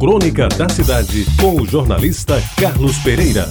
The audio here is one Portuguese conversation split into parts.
Crônica da Cidade, com o jornalista Carlos Pereira.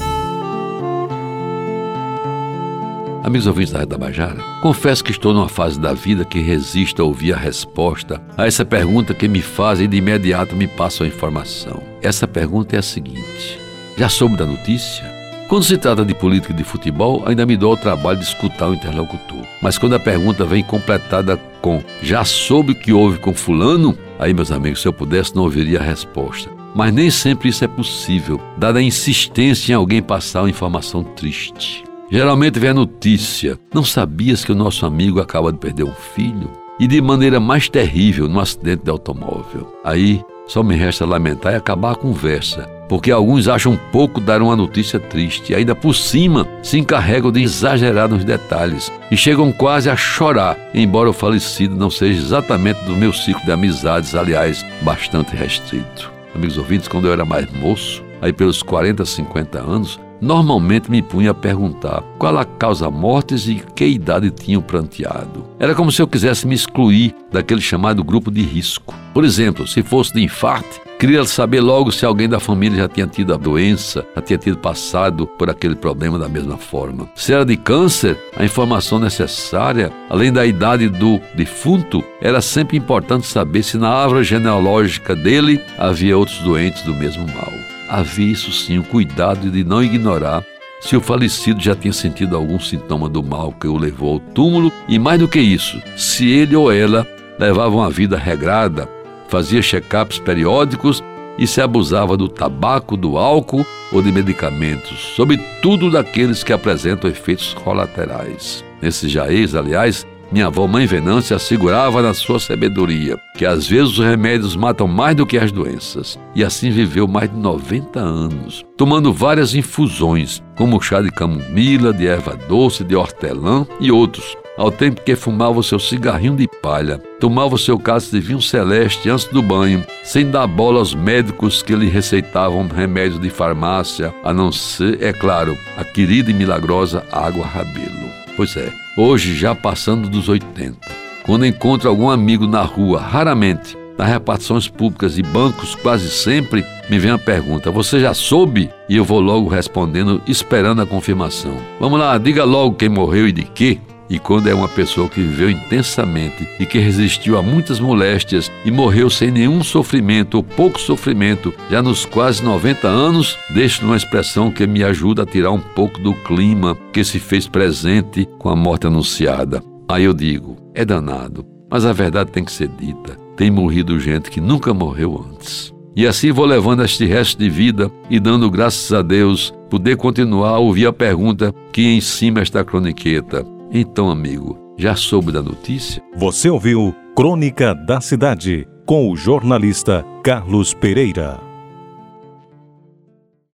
Amigos ouvintes da Rede Bajara, confesso que estou numa fase da vida que resisto a ouvir a resposta a essa pergunta que me fazem e de imediato me passam a informação. Essa pergunta é a seguinte: Já soube da notícia? Quando se trata de política de futebol, ainda me dou o trabalho de escutar o interlocutor. Mas quando a pergunta vem completada com já soube o que houve com fulano, aí meus amigos, se eu pudesse não ouviria a resposta. Mas nem sempre isso é possível, dada a insistência em alguém passar uma informação triste. Geralmente vem a notícia: não sabias que o nosso amigo acaba de perder um filho? E de maneira mais terrível, num acidente de automóvel. Aí só me resta lamentar e acabar a conversa, porque alguns acham pouco dar uma notícia triste e ainda por cima se encarregam de exagerar nos detalhes e chegam quase a chorar, embora o falecido não seja exatamente do meu ciclo de amizades, aliás, bastante restrito. Amigos ouvintes, quando eu era mais moço, aí pelos 40, 50 anos, normalmente me punha a perguntar qual a causa mortes e que idade tinham pranteado. Era como se eu quisesse me excluir daquele chamado grupo de risco. Por exemplo, se fosse de infarto, queria saber logo se alguém da família já tinha tido a doença, já tinha tido passado por aquele problema da mesma forma. Se era de câncer, a informação necessária, além da idade do defunto, era sempre importante saber se na árvore genealógica dele havia outros doentes do mesmo mal havia isso sim o cuidado de não ignorar se o falecido já tinha sentido algum sintoma do mal que o levou ao túmulo e, mais do que isso, se ele ou ela levava uma vida regrada, fazia check-ups periódicos e se abusava do tabaco, do álcool ou de medicamentos, sobretudo daqueles que apresentam efeitos colaterais. Nesses jaez, aliás, minha avó Mãe Venância assegurava na sua sabedoria que às vezes os remédios matam mais do que as doenças. E assim viveu mais de 90 anos, tomando várias infusões, como chá de camomila, de erva doce, de hortelã e outros, ao tempo que fumava o seu cigarrinho de palha, tomava o seu cálice de vinho celeste antes do banho, sem dar bola aos médicos que lhe receitavam remédios de farmácia, a não ser, é claro, a querida e milagrosa água rabelo. Pois é, hoje já passando dos 80. Quando encontro algum amigo na rua, raramente, nas repartições públicas e bancos, quase sempre me vem a pergunta: Você já soube? E eu vou logo respondendo, esperando a confirmação. Vamos lá, diga logo quem morreu e de quê? E quando é uma pessoa que viveu intensamente e que resistiu a muitas moléstias e morreu sem nenhum sofrimento ou pouco sofrimento, já nos quase 90 anos, deixo uma expressão que me ajuda a tirar um pouco do clima que se fez presente com a morte anunciada. Aí eu digo: é danado, mas a verdade tem que ser dita. Tem morrido gente que nunca morreu antes. E assim vou levando este resto de vida e dando graças a Deus poder continuar a ouvir a pergunta que em cima está a croniqueta. Então, amigo, já soube da notícia? Você ouviu Crônica da Cidade com o jornalista Carlos Pereira.